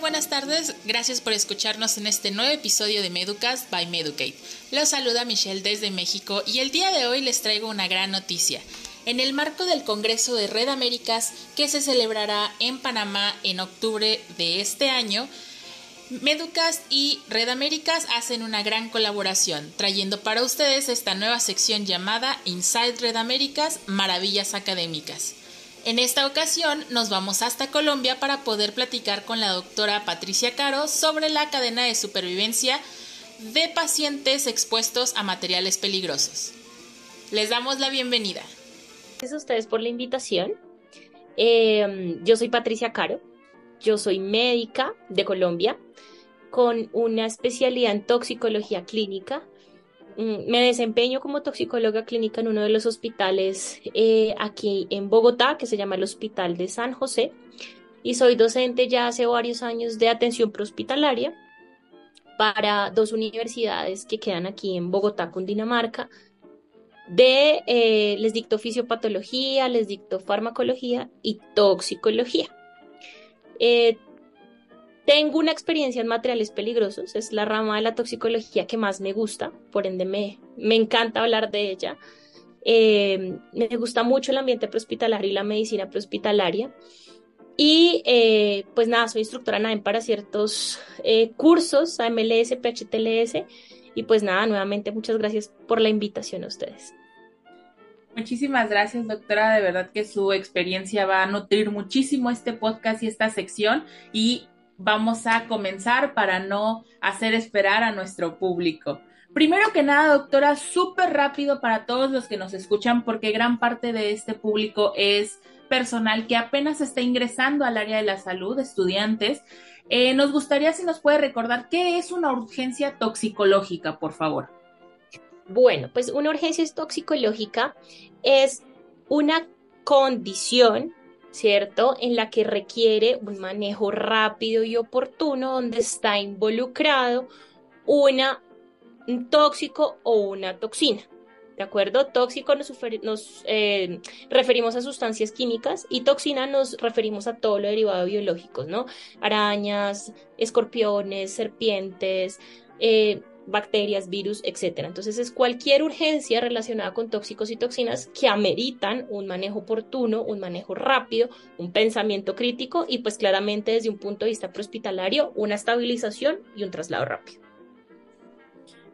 Buenas tardes. Gracias por escucharnos en este nuevo episodio de Meducast by Meducate. Los saluda Michelle desde México y el día de hoy les traigo una gran noticia. En el marco del Congreso de Red Américas que se celebrará en Panamá en octubre de este año, Meducast y Red Américas hacen una gran colaboración, trayendo para ustedes esta nueva sección llamada Inside Red Américas Maravillas Académicas. En esta ocasión nos vamos hasta Colombia para poder platicar con la doctora Patricia Caro sobre la cadena de supervivencia de pacientes expuestos a materiales peligrosos. Les damos la bienvenida. Gracias a ustedes por la invitación. Eh, yo soy Patricia Caro, yo soy médica de Colombia con una especialidad en toxicología clínica me desempeño como toxicóloga clínica en uno de los hospitales eh, aquí en Bogotá, que se llama el Hospital de San José, y soy docente ya hace varios años de atención prehospitalaria para dos universidades que quedan aquí en Bogotá, Cundinamarca. De, eh, les dicto fisiopatología, les dicto farmacología y toxicología. Eh, tengo una experiencia en materiales peligrosos, es la rama de la toxicología que más me gusta, por ende me, me encanta hablar de ella. Eh, me gusta mucho el ambiente prehospitalario y la medicina prehospitalaria. Y eh, pues nada, soy instructora NAEM para ciertos eh, cursos, AMLS, PHTLS. Y pues nada, nuevamente muchas gracias por la invitación a ustedes. Muchísimas gracias, doctora. De verdad que su experiencia va a nutrir muchísimo este podcast y esta sección. Y vamos a comenzar para no hacer esperar a nuestro público. Primero que nada, doctora, súper rápido para todos los que nos escuchan, porque gran parte de este público es personal que apenas está ingresando al área de la salud, estudiantes. Eh, nos gustaría si nos puede recordar qué es una urgencia toxicológica, por favor. Bueno, pues una urgencia toxicológica es una condición ¿cierto? En la que requiere un manejo rápido y oportuno donde está involucrado una, un tóxico o una toxina. ¿De acuerdo? Tóxico nos, eh, referimos a sustancias químicas y toxina nos referimos a todo lo derivado de biológicos, ¿no? Arañas, escorpiones, serpientes, eh, bacterias, virus, etc. Entonces es cualquier urgencia relacionada con tóxicos y toxinas que ameritan un manejo oportuno, un manejo rápido, un pensamiento crítico y pues claramente desde un punto de vista prehospitalario una estabilización y un traslado rápido.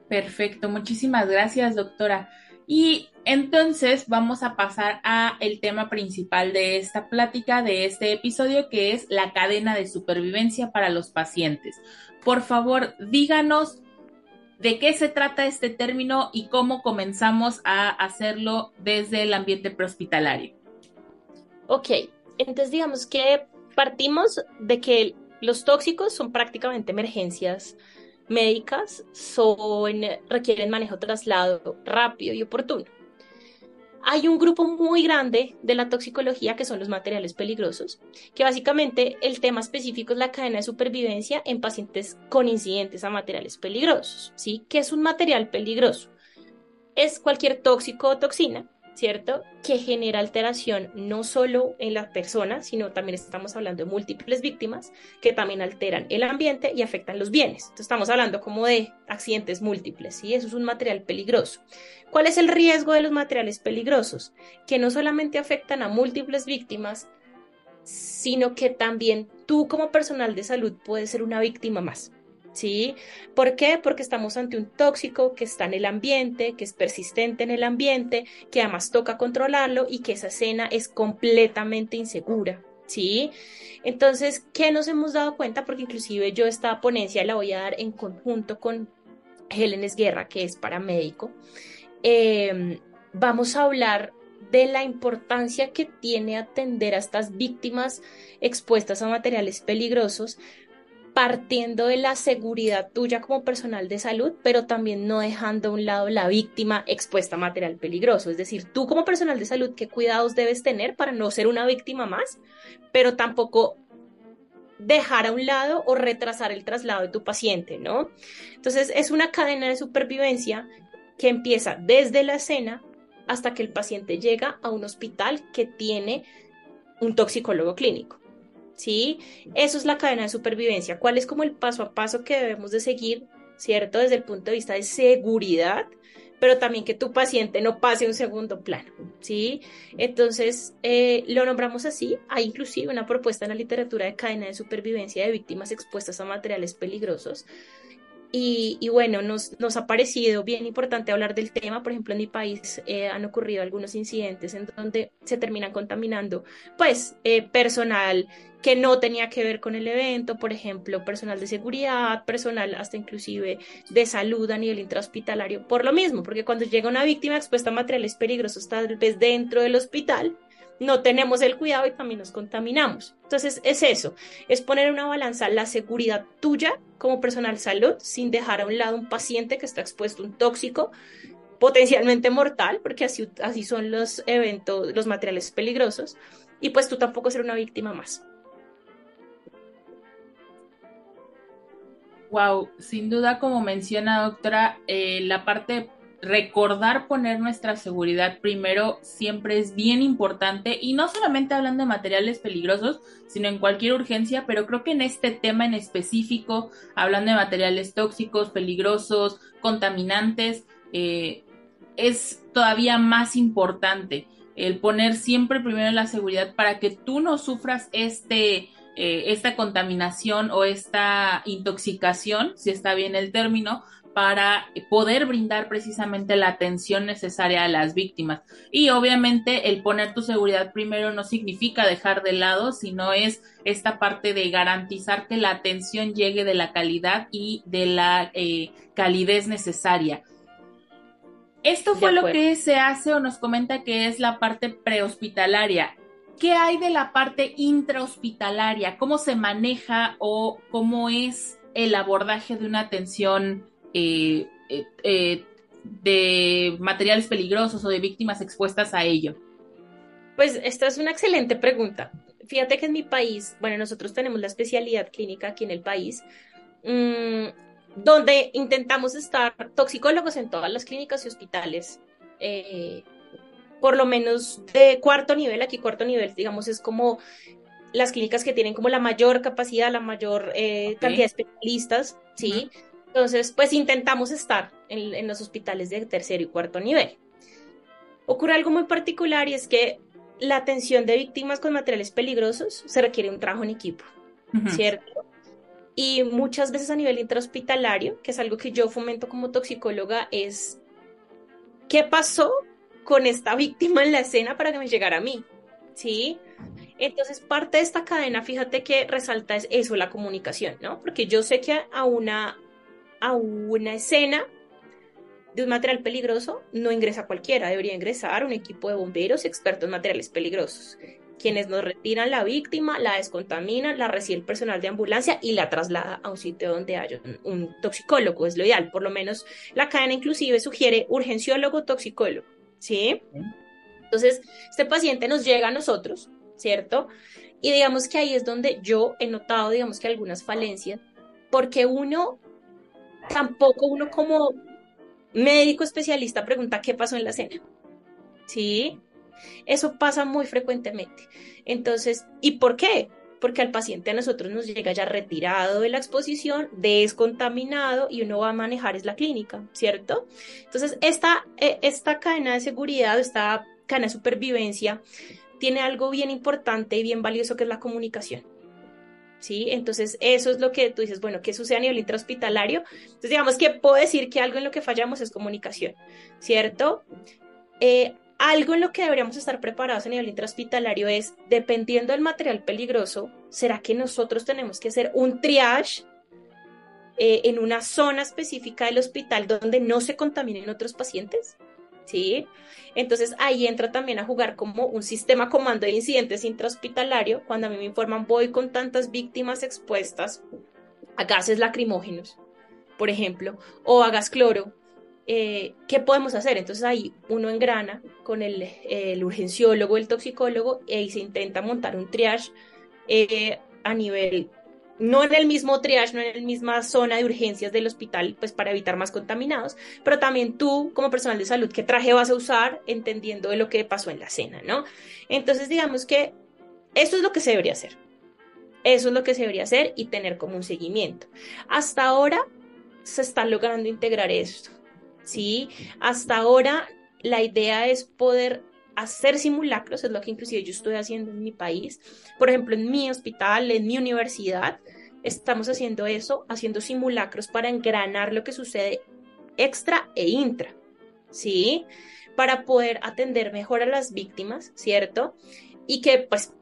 Perfecto, muchísimas gracias doctora. Y entonces vamos a pasar a el tema principal de esta plática, de este episodio, que es la cadena de supervivencia para los pacientes. Por favor, díganos de qué se trata este término y cómo comenzamos a hacerlo desde el ambiente prehospitalario. Ok, entonces digamos que partimos de que los tóxicos son prácticamente emergencias médicas, son, requieren manejo traslado rápido y oportuno. Hay un grupo muy grande de la toxicología que son los materiales peligrosos, que básicamente el tema específico es la cadena de supervivencia en pacientes con incidentes a materiales peligrosos. ¿sí? ¿Qué es un material peligroso? Es cualquier tóxico o toxina ¿cierto? Que genera alteración no solo en la persona, sino también estamos hablando de múltiples víctimas que también alteran el ambiente y afectan los bienes. Entonces estamos hablando como de accidentes múltiples y eso es un material peligroso. ¿Cuál es el riesgo de los materiales peligrosos? Que no solamente afectan a múltiples víctimas, sino que también tú como personal de salud puedes ser una víctima más. ¿Sí? ¿Por qué? Porque estamos ante un tóxico que está en el ambiente, que es persistente en el ambiente, que además toca controlarlo y que esa escena es completamente insegura, ¿sí? Entonces, ¿qué nos hemos dado cuenta? Porque inclusive yo esta ponencia la voy a dar en conjunto con Helen Guerra, que es paramédico. Em, vamos a hablar de la importancia que tiene atender a estas víctimas expuestas a materiales peligrosos, partiendo de la seguridad tuya como personal de salud, pero también no dejando a un lado la víctima expuesta a material peligroso. Es decir, tú como personal de salud, ¿qué cuidados debes tener para no ser una víctima más? Pero tampoco dejar a un lado o retrasar el traslado de tu paciente, ¿no? Entonces es una cadena de supervivencia que empieza desde la escena hasta que el paciente llega a un hospital que tiene un toxicólogo clínico. ¿Sí? Eso es la cadena de supervivencia. ¿Cuál es como el paso a paso que debemos de seguir, ¿cierto? Desde el punto de vista de seguridad, pero también que tu paciente no pase un segundo plano, ¿sí? Entonces, eh, lo nombramos así. Hay inclusive una propuesta en la literatura de cadena de supervivencia de víctimas expuestas a materiales peligrosos, y, bueno, nos, nos, ha parecido bien importante hablar del tema. Por ejemplo, en mi país eh, han ocurrido algunos incidentes en donde se terminan contaminando, pues, eh, personal que no tenía que ver con el evento, por ejemplo, personal de seguridad, personal hasta inclusive de salud a nivel intrahospitalario, por lo mismo, porque cuando llega una víctima expuesta a materiales peligrosos tal vez dentro del hospital, no tenemos el cuidado y también nos contaminamos. Entonces es eso, es poner en una balanza la seguridad tuya como personal salud sin dejar a un lado un paciente que está expuesto a un tóxico potencialmente mortal, porque así, así son los eventos, los materiales peligrosos, y pues tú tampoco ser una víctima más. Wow, sin duda, como menciona doctora, eh, la parte recordar poner nuestra seguridad primero siempre es bien importante y no solamente hablando de materiales peligrosos, sino en cualquier urgencia, pero creo que en este tema en específico, hablando de materiales tóxicos, peligrosos, contaminantes, eh, es todavía más importante el poner siempre primero la seguridad para que tú no sufras este, eh, esta contaminación o esta intoxicación, si está bien el término, para poder brindar precisamente la atención necesaria a las víctimas. Y obviamente el poner tu seguridad primero no significa dejar de lado, sino es esta parte de garantizar que la atención llegue de la calidad y de la eh, calidez necesaria. Esto fue lo que se hace o nos comenta que es la parte prehospitalaria. ¿Qué hay de la parte intrahospitalaria? ¿Cómo se maneja o cómo es el abordaje de una atención eh, eh, eh, de materiales peligrosos o de víctimas expuestas a ello? Pues esta es una excelente pregunta. Fíjate que en mi país, bueno, nosotros tenemos la especialidad clínica aquí en el país, mm, donde intentamos estar toxicólogos en todas las clínicas y hospitales, por lo menos de cuarto nivel, aquí cuarto nivel, digamos, es como las clínicas que tienen como la mayor capacidad, la mayor cantidad de especialistas, ¿sí? Entonces, pues intentamos estar en, los hospitales de tercer y cuarto nivel. Ocurre algo muy particular y es que la atención de víctimas con materiales peligrosos se requiere un trabajo en equipo, ¿cierto? Y muchas veces a nivel intrahospitalario, que es algo que yo fomento como toxicóloga, es ¿qué pasó con esta víctima en la escena para que me llegara a mí? ¿Sí? Entonces, parte de esta cadena, fíjate que resalta es eso, la comunicación, ¿no? Porque yo sé que a una a una escena de un material peligroso, no ingresa cualquiera, debería ingresar un equipo de bomberos expertos en materiales peligrosos, quienes nos retiran la víctima, la descontaminan, la recibe el personal de ambulancia y la traslada a un sitio donde haya un, toxicólogo, es lo ideal, por lo menos la cadena inclusive sugiere urgenciólogo, toxicólogo, ¿sí? Entonces, este paciente nos llega a nosotros, ¿cierto? Y digamos que ahí es donde yo he notado, digamos que algunas falencias, porque uno tampoco uno como médico especialista pregunta qué pasó en la cena. ¿Sí? Eso pasa muy frecuentemente. Entonces, ¿y por qué? Porque al paciente a nosotros nos llega ya retirado de la exposición, descontaminado y uno va a manejar es la clínica, ¿cierto? Entonces, esta, eh, esta cadena de seguridad, esta cadena de supervivencia, tiene algo bien importante y bien valioso que es la comunicación. ¿Sí? Entonces, eso es lo que tú dices, bueno, ¿qué sucede a nivel intrahospitalario? Entonces, digamos que puedo decir que algo en lo que fallamos es comunicación, ¿cierto? Eh, algo en lo que deberíamos estar preparados a nivel intrahospitalario es, dependiendo del material peligroso, ¿será que nosotros tenemos que hacer un triage eh, en una zona específica del hospital donde no se contaminen otros pacientes? ¿Sí? Entonces ahí entra también a jugar como un sistema comando de incidentes intrahospitalario. Cuando a mí me informan, voy con tantas víctimas expuestas a gases lacrimógenos, por ejemplo, o a gas cloro. Eh, ¿Qué podemos hacer? Entonces ahí uno engrana con el, urgenciólogo, el toxicólogo, y se intenta montar un triage eh, a nivel no en el mismo triage, no en la misma zona de urgencias del hospital, pues para evitar más contaminados, pero también tú como personal de salud, qué traje vas a usar entendiendo de lo que pasó en la cena, ¿no? Entonces digamos que eso es lo que se debería hacer. Eso es lo que se debería hacer y tener como un seguimiento. Hasta ahora se está logrando integrar esto, ¿sí? Hasta ahora la idea es poder hacer simulacros, es lo que inclusive yo estoy haciendo en mi país. Por ejemplo, en mi hospital, en mi universidad, estamos haciendo eso, haciendo simulacros para engranar lo que sucede extra e intra, ¿sí? Para poder atender mejor a las víctimas, ¿cierto? Y que pues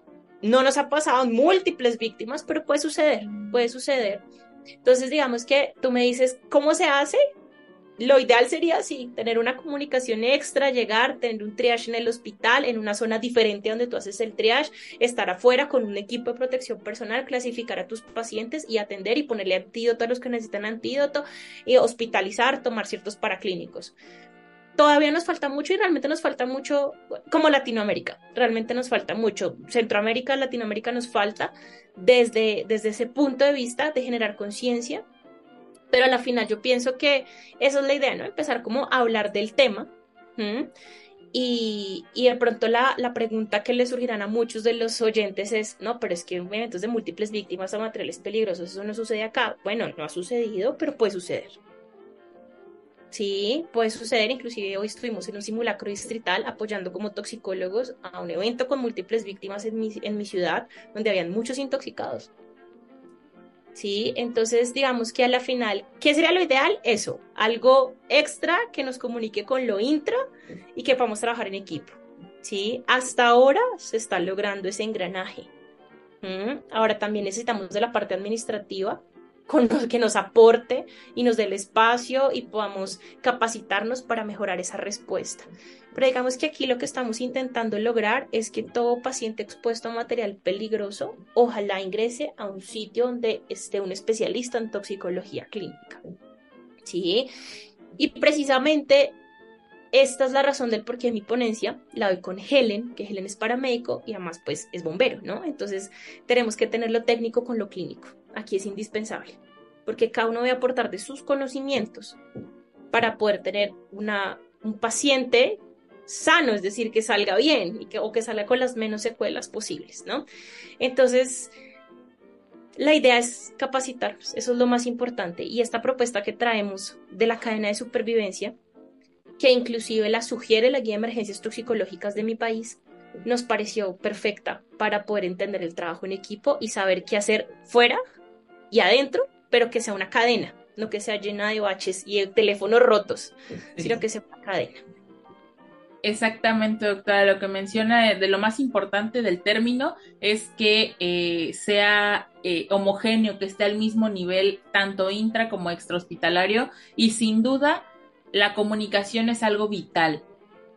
no nos ha pasado múltiples víctimas, pero puede suceder, puede suceder. Entonces, digamos que tú me dices, ¿cómo se hace? Lo ideal sería así, tener una comunicación extra, llegar, tener un triage en el hospital, en una zona diferente donde tú haces el triage, estar afuera con un equipo de protección personal, clasificar a tus pacientes y atender y ponerle antídoto a los que necesitan antídoto, y hospitalizar, tomar ciertos paraclínicos todavía nos falta mucho y realmente nos falta mucho como Latinoamérica, realmente nos falta mucho. Centroamérica, Latinoamérica nos falta desde, desde ese punto de vista de generar conciencia, pero a la final yo pienso que esa es la idea, ¿no? Empezar como a hablar del tema. Y, y, de pronto la, la, pregunta que le surgirán a muchos de los oyentes es, no, pero es que eventos de múltiples víctimas a materiales peligrosos, eso no sucede acá. Bueno, no ha sucedido, pero puede suceder. Sí, puede suceder. Inclusive hoy estuvimos en un simulacro distrital apoyando como toxicólogos a un evento con múltiples víctimas en mi, en mi ciudad, donde habían muchos intoxicados. ¿Sí? Entonces, digamos que a la final, ¿qué sería lo ideal? Eso, algo extra que nos comunique con lo intra y que podamos trabajar en equipo, ¿sí? Hasta ahora se está logrando ese engranaje. Ahora también necesitamos de la parte administrativa con que nos aporte y nos dé el espacio y podamos capacitarnos para mejorar esa respuesta. Pero digamos que aquí lo que estamos intentando lograr es que todo paciente expuesto a material peligroso ojalá ingrese a un sitio donde esté un especialista en toxicología clínica. ¿Sí? Y precisamente esta es la razón del por qué mi ponencia la doy con Helen, que Helen es paramédico y además pues es bombero, ¿no? Entonces tenemos que tener lo técnico con lo clínico. Aquí es indispensable, porque cada uno debe aportar de sus conocimientos para poder tener una, un paciente sano, es decir, que salga bien y que, o que salga con las menos secuelas posibles, ¿no? Entonces, la idea es capacitarnos, eso es lo más importante. Y esta propuesta que traemos de la cadena de supervivencia, que inclusive la sugiere la guía de emergencias toxicológicas de mi país, nos pareció perfecta para poder entender el trabajo en equipo y saber qué hacer fuera y adentro, pero que sea una cadena, no que sea llena de baches y de teléfonos rotos, sino que sea una cadena. Exactamente, doctora. Lo que menciona de, lo más importante del término es que eh, sea eh, homogéneo, que esté al mismo nivel, tanto intra como extrahospitalario, y sin duda la comunicación es algo vital.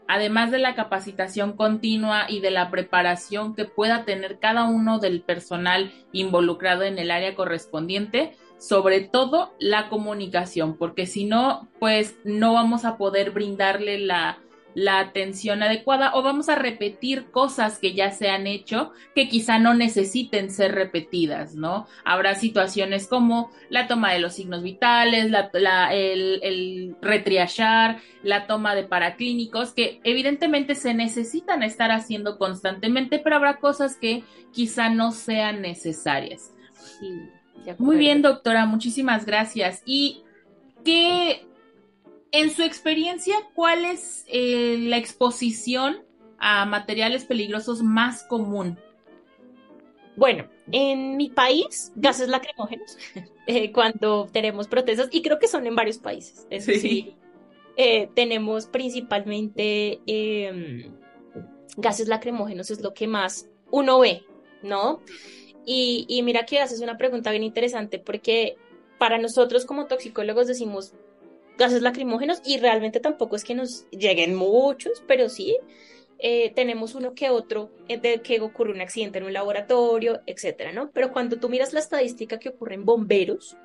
Además de la capacitación continua y de la preparación que pueda tener cada uno del personal involucrado en el área correspondiente, sobre todo la comunicación, porque si no, pues no vamos a poder brindarle la la atención adecuada o vamos a repetir cosas que ya se han hecho que quizá no necesiten ser repetidas, ¿no? Habrá situaciones como la toma de los signos vitales, la, el, el retriachar, la toma de paraclínicos, que evidentemente se necesitan estar haciendo constantemente, pero habrá cosas que quizá no sean necesarias. Muy bien, doctora, muchísimas gracias. ¿Y qué en su experiencia, ¿cuál es eh, la exposición a materiales peligrosos más común? Bueno, en mi país, gases lacrimógenos, eh, cuando tenemos protestas, y creo que son en varios países, eso sí, eh, tenemos principalmente em, gases lacrimógenos, es lo que más uno ve, ¿no? Y, y mira que haces una pregunta bien interesante porque para nosotros como toxicólogos decimos, gases lacrimógenos y realmente tampoco es que nos lleguen muchos, pero sí eh, tenemos uno que otro eh, de que ocurre un accidente en un laboratorio, etcétera, ¿no? Pero cuando tú miras la estadística que ocurre en bomberos,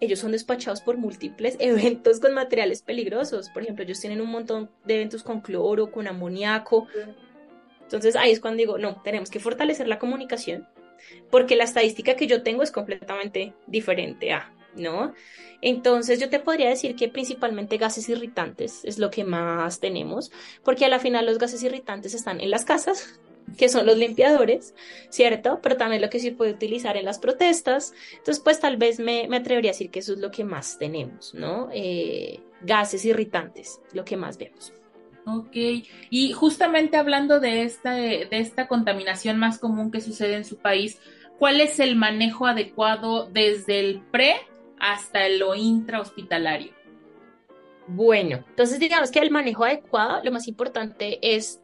ellos son despachados por múltiples eventos con materiales peligrosos. Por ejemplo, ellos tienen un montón de eventos con cloro, con amoníaco. Entonces ahí es cuando digo, no, tenemos que fortalecer la comunicación, porque la estadística que yo tengo es completamente diferente a, ¿no? Entonces yo te podría decir que principalmente gases irritantes es lo que más tenemos, porque a la final los gases irritantes están en las casas, que son los limpiadores, ¿cierto? Pero también lo que sí puede utilizar en las protestas. Entonces, pues tal vez me, atrevería a decir que eso es lo que más tenemos, ¿no? Eh, gases irritantes, lo que más vemos. Ok, y justamente hablando de esta, de esta contaminación más común que sucede en su país, ¿cuál es el manejo adecuado desde el pre hasta lo intrahospitalario? Bueno, entonces digamos que el manejo adecuado, lo más importante es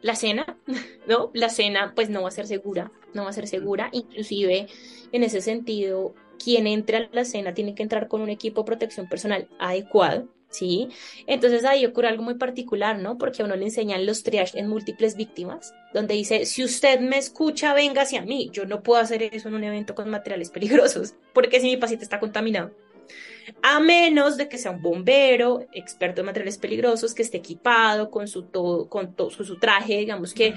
la cena, ¿no? La cena pues no va a ser segura, no va a ser segura, inclusive en ese sentido, quien entre a la cena tiene que entrar con un equipo de protección personal adecuado, ¿sí? Entonces ahí ocurre algo muy particular, ¿no? Porque a uno le enseñan los triage en múltiples víctimas, donde dice, si usted me escucha, venga hacia mí. Yo no puedo hacer eso en un evento con materiales peligrosos, porque si mi paciente está contaminado. A menos de que sea un bombero, experto en materiales peligrosos, que esté equipado con su, todo, con, su traje, digamos que,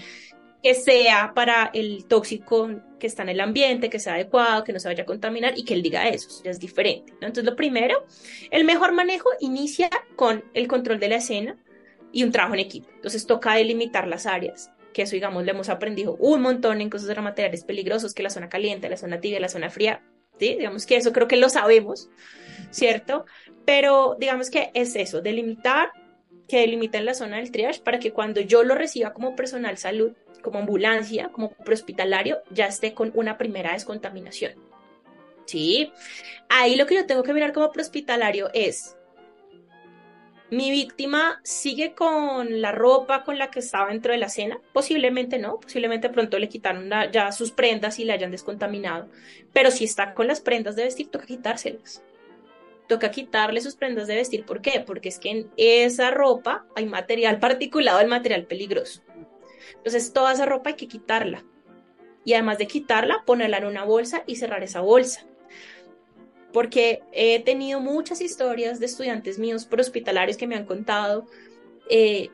que sea para el tóxico que está en el ambiente, que sea adecuado, que no se vaya a contaminar y que él diga eso, ya es diferente. Entonces, lo primero, el mejor manejo inicia con el control de la escena y un trabajo en equipo. Entonces, toca delimitar las áreas, que eso, digamos, le hemos aprendido un montón en cosas de materiales peligrosos, que la zona caliente, la zona tibia, la zona fría, ¿sí? Digamos que eso creo que lo sabemos, ¿cierto? Pero digamos que es eso, delimitar, que delimiten la zona del triage para que cuando yo lo reciba como personal salud, como ambulancia, como prehospitalario, ya esté con una primera descontaminación. ¿Sí? Ahí lo que yo tengo que mirar como prehospitalario es, ¿mi víctima sigue con la ropa con la que estaba dentro de la cena? Posiblemente no, posiblemente pronto le quitaron ya sus prendas y la hayan descontaminado, pero si está con las prendas de vestir, toca quitárselas toca quitarle sus prendas de vestir. ¿Por qué? Porque es que en esa ropa hay material particulado, el material peligroso. Entonces, toda esa ropa hay que quitarla. Y además de quitarla, ponerla en una bolsa y cerrar esa bolsa. Porque he tenido muchas historias de estudiantes míos hospitalarios que me han contado eh,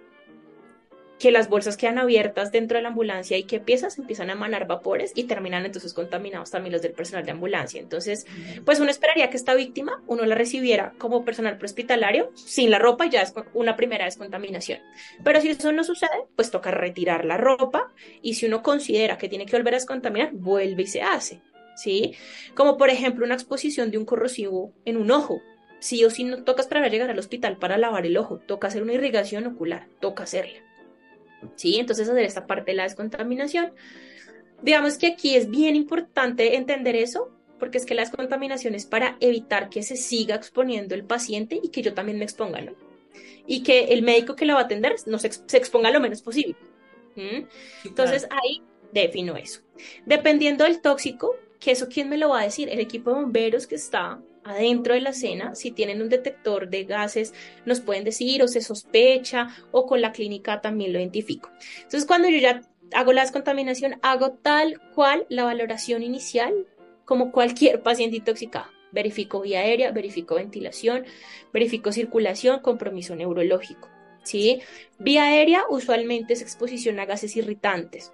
que las bolsas quedan abiertas dentro de la ambulancia y que piezas empiezan a emanar vapores y terminan entonces contaminados también los del personal de ambulancia. Entonces, pues uno esperaría que esta víctima uno la recibiera como personal prehospitalario sin la ropa, ya es una primera descontaminación. Pero si eso no sucede, pues toca retirar la ropa y si uno considera que tiene que volver a descontaminar, vuelve y se hace. ¿Sí? Como por ejemplo una exposición de un corrosivo en un ojo, sí o sí no toca esperar a llegar al hospital para lavar el ojo, toca hacer una irrigación ocular, toca hacerla. ¿Sí? Entonces hacer esta parte de la descontaminación. Digamos que aquí es bien importante entender eso, porque es que la descontaminación es para evitar que se siga exponiendo el paciente y que yo también me exponga, ¿no? Y que el médico que lo va a atender no se, exponga lo menos posible. Entonces ahí defino eso. Dependiendo del tóxico, que eso quién me lo va a decir, el equipo de bomberos que está adentro de la cena, si tienen un detector de gases, nos pueden decir o se sospecha o con la clínica también lo identifico. Entonces, cuando yo ya hago la descontaminación, hago tal cual la valoración inicial como cualquier paciente intoxicado. Verifico vía aérea, verifico ventilación, verifico circulación, compromiso neurológico. ¿sí? Vía aérea usualmente es exposición a gases irritantes.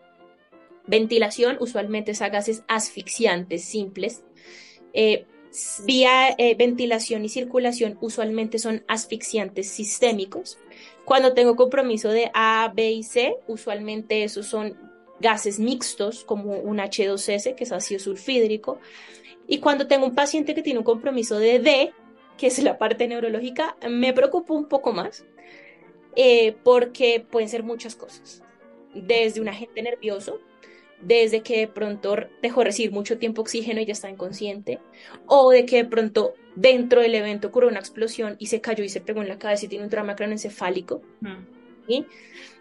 Ventilación usualmente es a gases asfixiantes simples. Eh, Vía eh, ventilación y circulación usualmente son asfixiantes sistémicos. Cuando tengo compromiso de A, B y C, usualmente esos son gases mixtos como un H2S, que es ácido sulfídrico. Y cuando tengo un paciente que tiene un compromiso de D, que es la parte neurológica, me preocupo un poco más eh, porque pueden ser muchas cosas. Desde un agente nervioso, desde que de pronto dejó recibir mucho tiempo oxígeno y ya está inconsciente, o de que de pronto dentro del evento ocurrió una explosión y se cayó y se pegó en la cabeza y tiene un trauma craneoencefálico. ¿sí?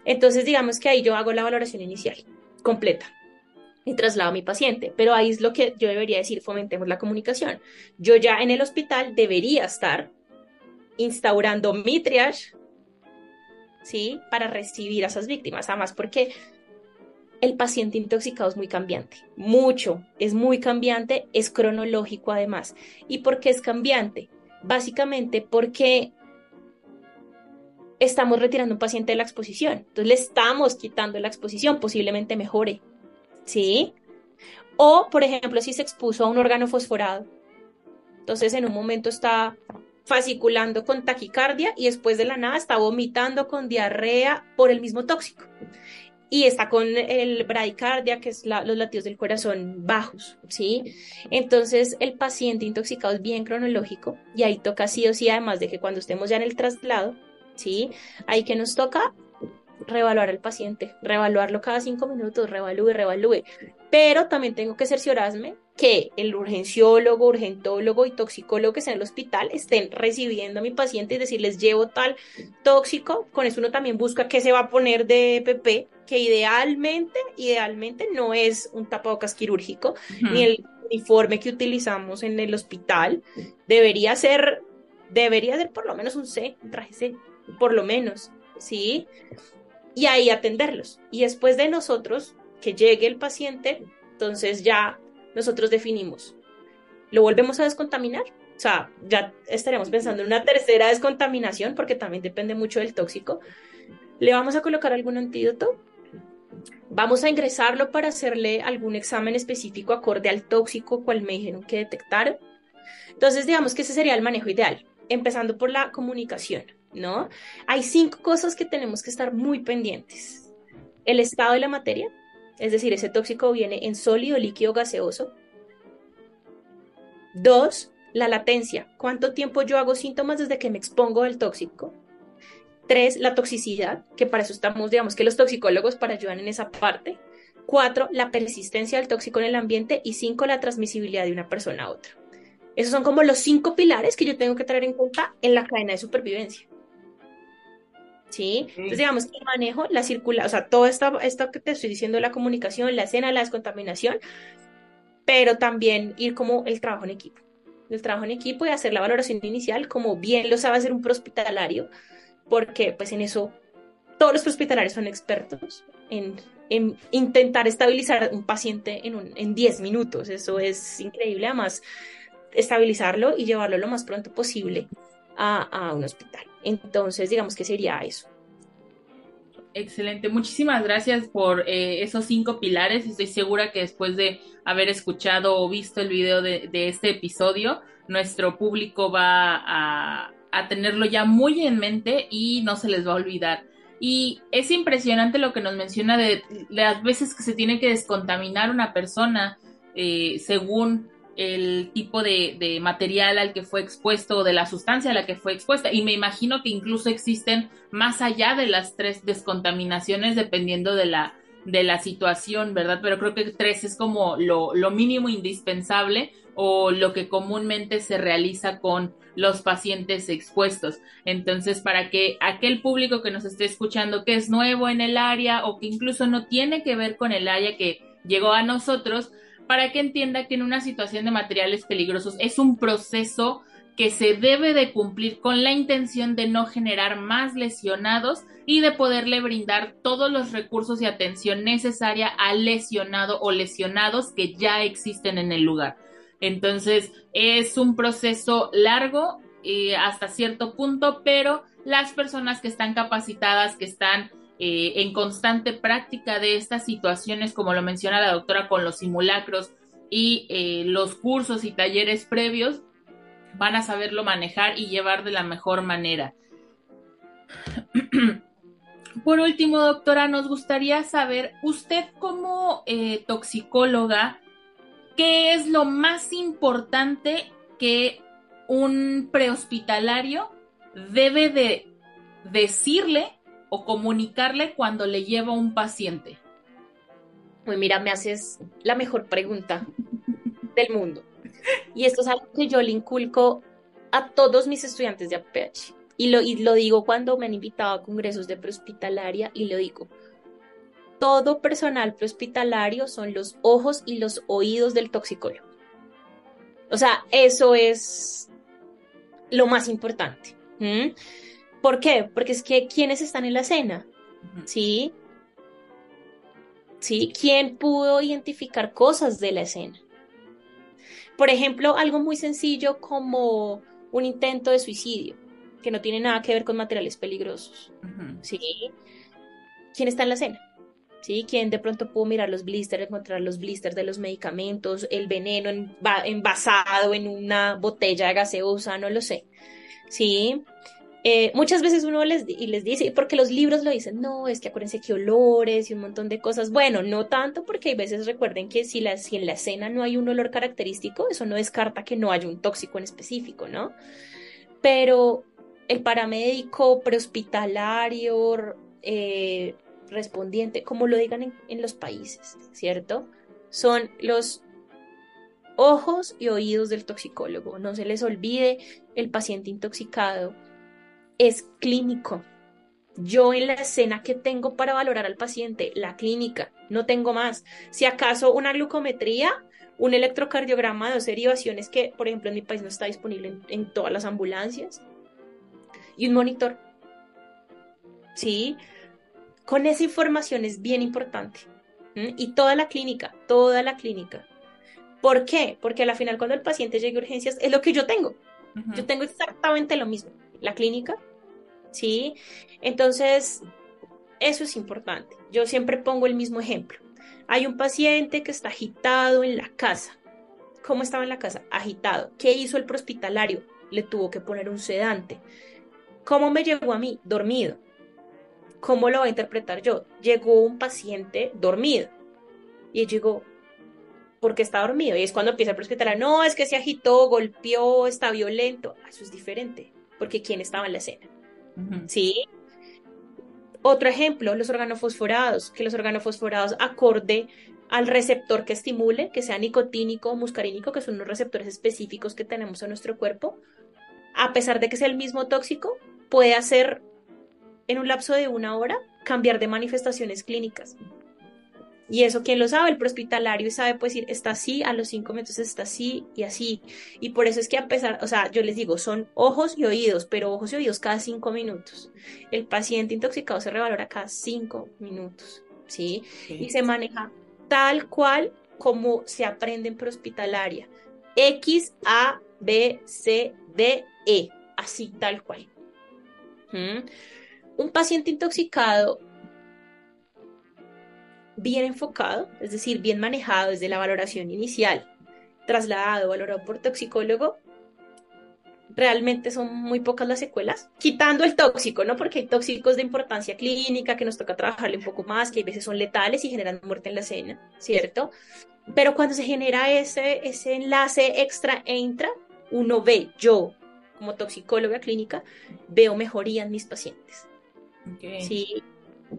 Entonces, digamos que ahí yo hago la valoración inicial completa y traslado a mi paciente, pero ahí es lo que yo debería decir, fomentemos la comunicación. Yo ya en el hospital debería estar instaurando mi triage, ¿sí? Para recibir a esas víctimas, además porque el paciente intoxicado es muy cambiante, mucho, es muy cambiante, es cronológico además. ¿Y por qué es cambiante? Básicamente porque estamos retirando un paciente de la exposición, entonces le estamos quitando la exposición, posiblemente mejore, ¿sí? O, por ejemplo, si se expuso a un órgano fosforado, entonces en un momento está fasciculando con taquicardia y después de la nada está vomitando con diarrea por el mismo tóxico y está con el bradicardia, que es los latidos del corazón bajos, ¿sí? Entonces el paciente intoxicado es bien cronológico y ahí toca sí o sí, además de que cuando estemos ya en el traslado, ¿sí? Ahí que nos toca reevaluar al paciente, reevaluarlo cada cinco minutos, reevalúe, reevalúe. Pero también tengo que cerciorarme que el urgenciólogo, urgentólogo y toxicólogo que está en el hospital estén recibiendo a mi paciente y decirles llevo tal tóxico. Con eso uno también busca qué se va a poner de PP, que idealmente, idealmente no es un tapabocas quirúrgico, ni el uniforme que utilizamos en el hospital. Debería ser, debería ser por lo menos un C, un traje C, por lo menos, ¿sí? y ahí atenderlos. Y después de nosotros, que llegue el paciente, entonces ya nosotros definimos, ¿lo volvemos a descontaminar? O sea, ya estaríamos pensando en una tercera descontaminación, porque también depende mucho del tóxico. ¿Le vamos a colocar algún antídoto? Vamos a ingresarlo para hacerle algún examen específico acorde al tóxico, cual me dijeron que detectar. Entonces, digamos que ese sería el manejo ideal, empezando por la comunicación. ¿no? Hay cinco cosas que tenemos que estar muy pendientes. El estado de la materia, es decir, ese tóxico viene en sólido, líquido, gaseoso. Dos, la latencia, cuánto tiempo yo hago síntomas desde que me expongo al tóxico. Tres, la toxicidad, que para eso estamos, digamos que los toxicólogos para ayudar en esa parte. Cuatro, la persistencia del tóxico en el ambiente. Y cinco, la transmisibilidad de una persona a otra. Esos son como los cinco pilares que yo tengo que tener en cuenta en la cadena de supervivencia. ¿sí? Entonces, digamos que manejo la circulación, o sea, todo esto, esto que te estoy diciendo, la comunicación, la escena, la descontaminación, pero también ir como el trabajo en equipo. El trabajo en equipo y hacer la valoración inicial como bien lo sabe hacer un prohospitalario, porque pues en eso todos los prohospitalarios son expertos en, en intentar estabilizar un paciente en, un, en 10 minutos. Eso es increíble, además, estabilizarlo y llevarlo lo más pronto posible a, a un hospital. Entonces, digamos que sería eso. Excelente, muchísimas gracias por eh, esos cinco pilares. Estoy segura que después de haber escuchado o visto el video de, este episodio, nuestro público va a, a, tenerlo ya muy en mente y no se les va a olvidar. Y es impresionante lo que nos menciona de, las veces que se tiene que descontaminar una persona eh, según el tipo de, material al que fue expuesto o de la sustancia a la que fue expuesta. Y me imagino que incluso existen más allá de las tres descontaminaciones dependiendo de la, de la situación, ¿verdad? Pero creo que tres es como lo, lo mínimo indispensable o lo que comúnmente se realiza con los pacientes expuestos. Entonces, para que aquel público que nos esté escuchando que es nuevo en el área o que incluso no tiene que ver con el área que llegó a nosotros, para que entienda que en una situación de materiales peligrosos es un proceso que se debe de cumplir con la intención de no generar más lesionados y de poderle brindar todos los recursos y atención necesaria al lesionado o lesionados que ya existen en el lugar. Entonces, es un proceso largo eh, hasta cierto punto, pero las personas que están capacitadas, que están eh, en constante práctica de estas situaciones, como lo menciona la doctora, con los simulacros y eh, los cursos y talleres previos, van a saberlo manejar y llevar de la mejor manera. Por último, doctora, nos gustaría saber, usted como toxicóloga, ¿qué es lo más importante que un prehospitalario debe de decirle o comunicarle cuando le lleva un paciente? Pues mira, me haces la mejor pregunta del mundo. Y esto es algo que yo le inculco a todos mis estudiantes de APH. Y lo, y lo digo cuando me han invitado a congresos de prehospitalaria y lo digo. Todo personal prehospitalario son los ojos y los oídos del toxicólogo. O sea, eso es lo más importante. ¿Por qué? Porque es que ¿quiénes están en la escena? ¿Sí? ¿Sí? ¿Quién pudo identificar cosas de la escena? Por ejemplo, algo muy sencillo como un intento de suicidio, que no tiene nada que ver con materiales peligrosos. ¿Sí? ¿Quién está en la escena? ¿Sí? ¿Quién de pronto pudo mirar los blisters, encontrar los blisters de los medicamentos, el veneno envasado en una botella gaseosa? No lo sé. ¿Sí? Eh, muchas veces uno les, y les dice, porque los libros lo dicen, no, es que acuérdense que olores y un montón de cosas. Bueno, no tanto, porque hay veces recuerden que si, la, si en la escena no hay un olor característico, eso no descarta que no haya un tóxico en específico, ¿no? Pero el paramédico prehospitalario, eh, respondiente, como lo digan en los países, ¿cierto? Son los ojos y oídos del toxicólogo. No se les olvide, el paciente intoxicado es clínico. Yo en la escena que tengo para valorar al paciente, la clínica, no tengo más. Si acaso una glucometría, un electrocardiograma dos derivaciones que, por ejemplo, en mi país no está disponible en, todas las ambulancias, y un monitor. Sí, con esa información es bien importante. Y toda la clínica, toda la clínica. ¿Por qué? Porque a la final cuando el paciente llegue a urgencias es lo que yo tengo. Yo tengo exactamente lo mismo. La clínica, ¿sí? Entonces, eso es importante. Yo siempre pongo el mismo ejemplo. Hay un paciente que está agitado en la casa. ¿Cómo estaba en la casa? Agitado. ¿Qué hizo el prohospitalario? Le tuvo que poner un sedante. ¿Cómo me llegó a mí? Dormido. ¿Cómo lo va a interpretar yo? Llegó un paciente dormido. Y llegó, porque está dormido. Y es cuando empieza el prohospitalario. No, es que se agitó, golpeó, está violento. Eso es diferente, porque ¿quién estaba en la escena? ¿Sí? Otro ejemplo, los organofosforados, que los organofosforados acorde al receptor que estimule, que sea nicotínico o muscarínico, que son unos receptores específicos que tenemos en nuestro cuerpo, a pesar de que sea el mismo tóxico, puede hacer en un lapso de una hora cambiar de manifestaciones clínicas. Y eso, ¿quién lo sabe? El prehospitalario sabe, pues, decir, está así, a los cinco minutos está así y así. Y por eso es que a pesar, o sea, yo les digo, son ojos y oídos, pero ojos y oídos cada cinco minutos. El paciente intoxicado se revalora cada cinco minutos, ¿sí? Y se maneja tal cual como se aprende en prehospitalaria. X, A, B, C, D, E. Así, tal cual. ¿Mm? Un paciente intoxicado bien enfocado, es decir, bien manejado desde la valoración inicial, trasladado, valorado por toxicólogo, realmente son muy pocas las secuelas, quitando el tóxico, ¿no? Porque hay tóxicos de importancia clínica que nos toca trabajarle un poco más, que a veces son letales y generan muerte en la escena, ¿cierto? Pero cuando se genera ese, ese enlace extra e intra, uno ve, yo como toxicóloga clínica, veo mejoría en mis pacientes. Sí,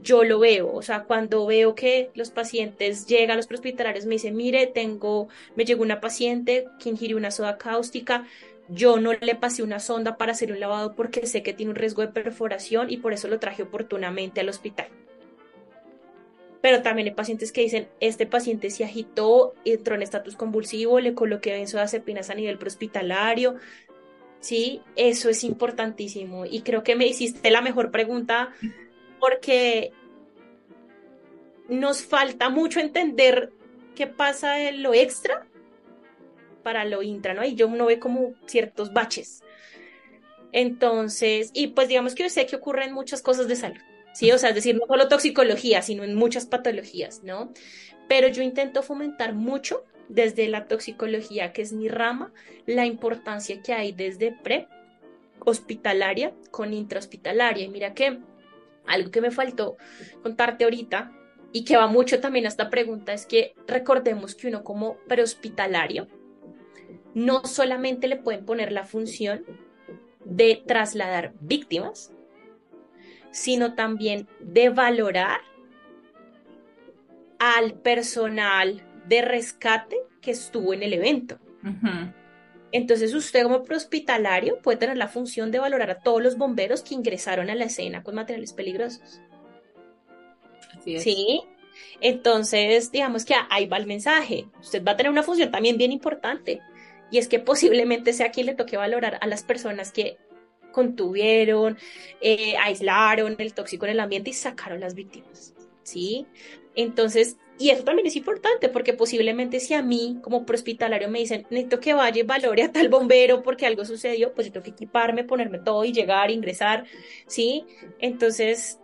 yo lo veo, o sea, cuando veo que los pacientes llegan, los prehospitalarios me dicen, mire, tengo, me llegó una paciente que ingirió una soda cáustica, yo no le pasé una sonda para hacer un lavado porque sé que tiene un riesgo de perforación y por eso lo traje oportunamente al hospital. Pero también hay pacientes que dicen, este paciente se agitó, entró en estatus convulsivo, le coloqué benzodiazepinas a nivel prehospitalario. Sí, eso es importantísimo y creo que me hiciste la mejor pregunta porque nos falta mucho entender qué pasa en lo extra para lo intra, ¿no? Y yo no ve como ciertos baches. Entonces, y pues digamos que yo sé que ocurren muchas cosas de salud, ¿sí? O sea, es decir, no solo toxicología, sino en muchas patologías, ¿no? Pero yo intento fomentar mucho desde la toxicología, que es mi rama, la importancia que hay desde pre hospitalaria con intrahospitalaria. Y mira que algo que me faltó contarte ahorita y que va mucho también a esta pregunta es que recordemos que uno como prehospitalario no solamente le pueden poner la función de trasladar víctimas, sino también de valorar al personal de rescate que estuvo en el evento. Entonces usted como prehospitalario puede tener la función de valorar a todos los bomberos que ingresaron a la escena con materiales peligrosos. Así es. Sí. Entonces, digamos que ahí va el mensaje. Usted va a tener una función también bien importante y es que posiblemente sea quien le toque valorar a las personas que contuvieron, eh, aislaron el tóxico en el ambiente y sacaron las víctimas. ¿Sí? Entonces, y eso también es importante porque posiblemente si a mí como prehospitalario me dicen, necesito que vaya y valore a tal bombero porque algo sucedió, pues yo tengo que equiparme, ponerme todo y llegar, ingresar, ¿sí? Entonces,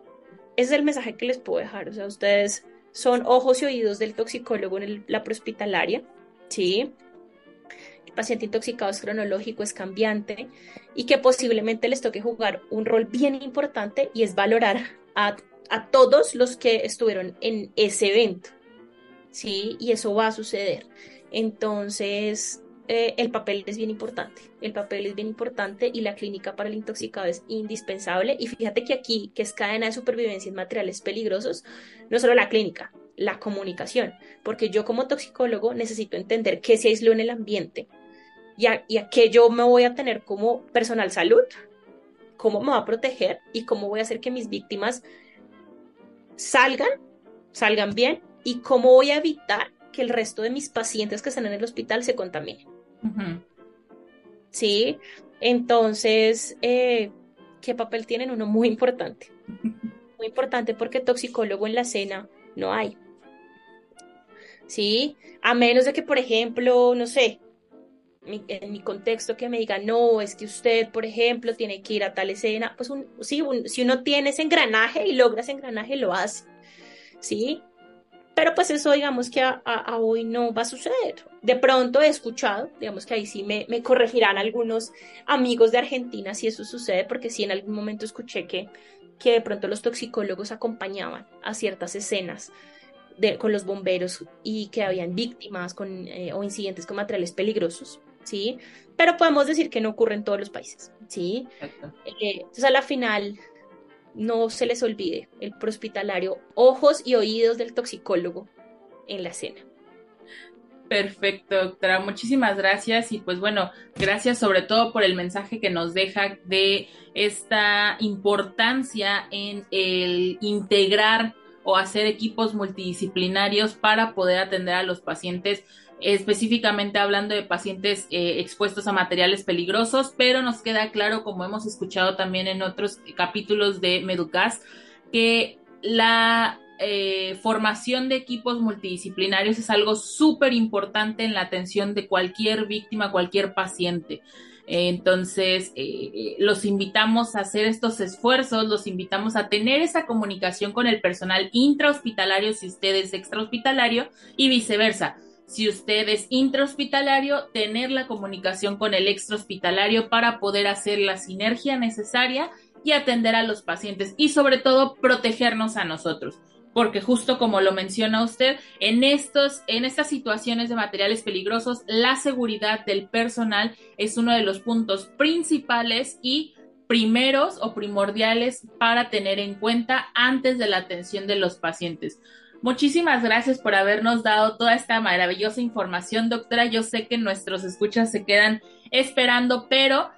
ese es el mensaje que les puedo dejar. O sea, ustedes son ojos y oídos del toxicólogo en la prehospitalaria, ¿sí? paciente intoxicado es cronológico, es cambiante y que posiblemente les toque jugar un rol bien importante y es valorar a, a todos los que estuvieron en ese evento. ¿Sí? Y eso va a suceder. Entonces, eh, el papel es bien importante. El papel es bien importante y la clínica para el intoxicado es indispensable. Y fíjate que aquí, que es cadena de supervivencia en materiales peligrosos, no solo la clínica, la comunicación, porque yo como toxicólogo necesito entender qué se aisló en el ambiente y a, y a qué yo me voy a tener como personal salud, cómo me va a proteger y cómo voy a hacer que mis víctimas salgan, salgan bien y cómo voy a evitar que el resto de mis pacientes que están en el hospital se contaminen. Sí, entonces, eh, ¿qué papel tienen uno? Muy importante. Muy importante porque toxicólogo en la cena no hay. ¿Sí? A menos de que, por ejemplo, no sé, en mi contexto que me digan, no, es que usted, por ejemplo, tiene que ir a tal escena, pues un, sí, si uno tiene ese engranaje y logra ese engranaje, lo hace. ¿Sí? Pero pues eso digamos que a, hoy no va a suceder. De pronto he escuchado, digamos que ahí sí me, me, corregirán algunos amigos de Argentina si eso sucede, porque sí en algún momento escuché que, que de pronto los toxicólogos acompañaban a ciertas escenas de, con los bomberos y que habían víctimas con, eh, o incidentes con materiales peligrosos, ¿sí? Pero podemos decir que no ocurre en todos los países, ¿sí? Eh, entonces a la final no se les olvide el prohospitalario, ojos y oídos del toxicólogo en la escena. Perfecto, doctora. Muchísimas gracias y pues bueno, gracias sobre todo por el mensaje que nos deja de esta importancia en el integrar o hacer equipos multidisciplinarios para poder atender a los pacientes específicamente hablando de pacientes eh, expuestos a materiales peligrosos, pero nos queda claro, como hemos escuchado también en otros capítulos de Meducas, que la eh, formación de equipos multidisciplinarios es algo súper importante en la atención de cualquier víctima, cualquier paciente. entonces, eh, los invitamos a hacer estos esfuerzos, los invitamos a tener esa comunicación con el personal intrahospitalario si usted es extrahospitalario y viceversa si usted es intrahospitalario, tener la comunicación con el extrahospitalario para poder hacer la sinergia necesaria y atender a los pacientes y sobre todo protegernos a nosotros. Porque justo como lo menciona usted, en, estos, en estas situaciones de materiales peligrosos, la seguridad del personal es uno de los puntos principales y primeros o primordiales para tener en cuenta antes de la atención de los pacientes. Muchísimas gracias por habernos dado toda esta maravillosa información, doctora. Yo sé que nuestros escuchas se quedan esperando, pero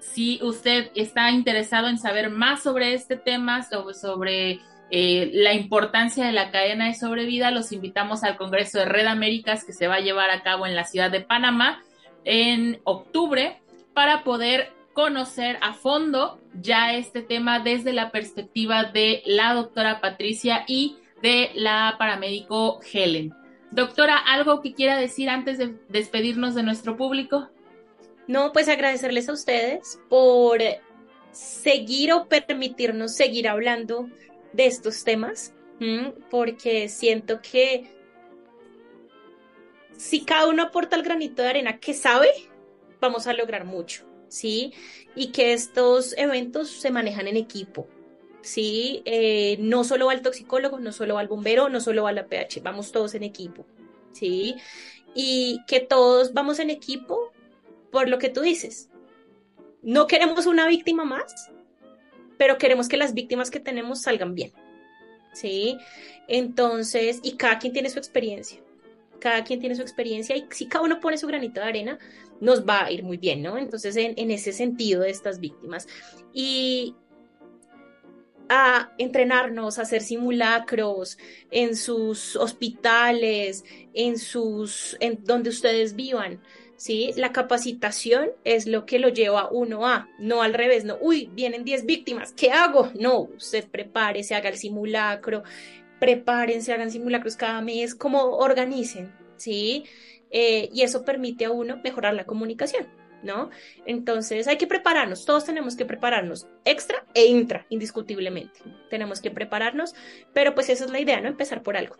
si usted está interesado en saber más sobre este tema, sobre, eh, la importancia de la cadena de sobrevida, los invitamos al Congreso de Red Américas que se va a llevar a cabo en la ciudad de Panamá en octubre para poder conocer a fondo ya este tema desde la perspectiva de la doctora Patricia y de la paramédico Helen. Doctora, ¿algo que quiera decir antes de despedirnos de nuestro público? No, pues agradecerles a ustedes por seguir o permitirnos seguir hablando de estos temas, porque siento que si cada uno aporta el granito de arena que sabe, vamos a lograr mucho, ¿sí? Y que estos eventos se manejan en equipo, ¿sí? Eh, no solo va el toxicólogo, no solo va el bombero, no solo va la PH, vamos todos en equipo, ¿sí? Y que todos vamos en equipo por lo que tú dices. No queremos una víctima más, pero queremos que las víctimas que tenemos salgan bien, ¿sí? Entonces, y cada quien tiene su experiencia, cada quien tiene su experiencia y si cada uno pone su granito de arena, nos va a ir muy bien, ¿no? Entonces, en, en ese sentido de estas víctimas. Y, a entrenarnos, a hacer simulacros en sus hospitales, en sus, en donde ustedes vivan. ¿Sí? La capacitación es lo que lo lleva uno a, no al revés, no, uy, vienen 10 víctimas, ¿qué hago? No, usted prepárese, haga el simulacro, prepárense, hagan simulacros cada mes, como organicen, ¿sí? Eh, y eso permite a uno mejorar la comunicación. ¿No? Entonces hay que prepararnos, todos tenemos que prepararnos, extra e intra, indiscutiblemente. Tenemos que prepararnos, pero pues esa es la idea, ¿no? Empezar por algo.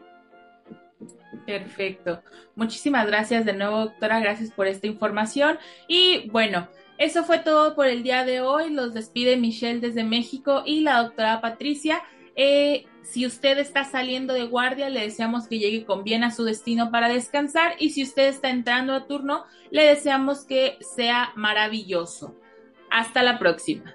Perfecto. Muchísimas gracias de nuevo, doctora. Gracias por esta información. Y bueno, eso fue todo por el día de hoy. Los despide Michelle desde México y la doctora Patricia. Eh, si usted está saliendo de guardia, le deseamos que llegue con bien a su destino para descansar y si usted está entrando a turno, le deseamos que sea maravilloso. Hasta la próxima.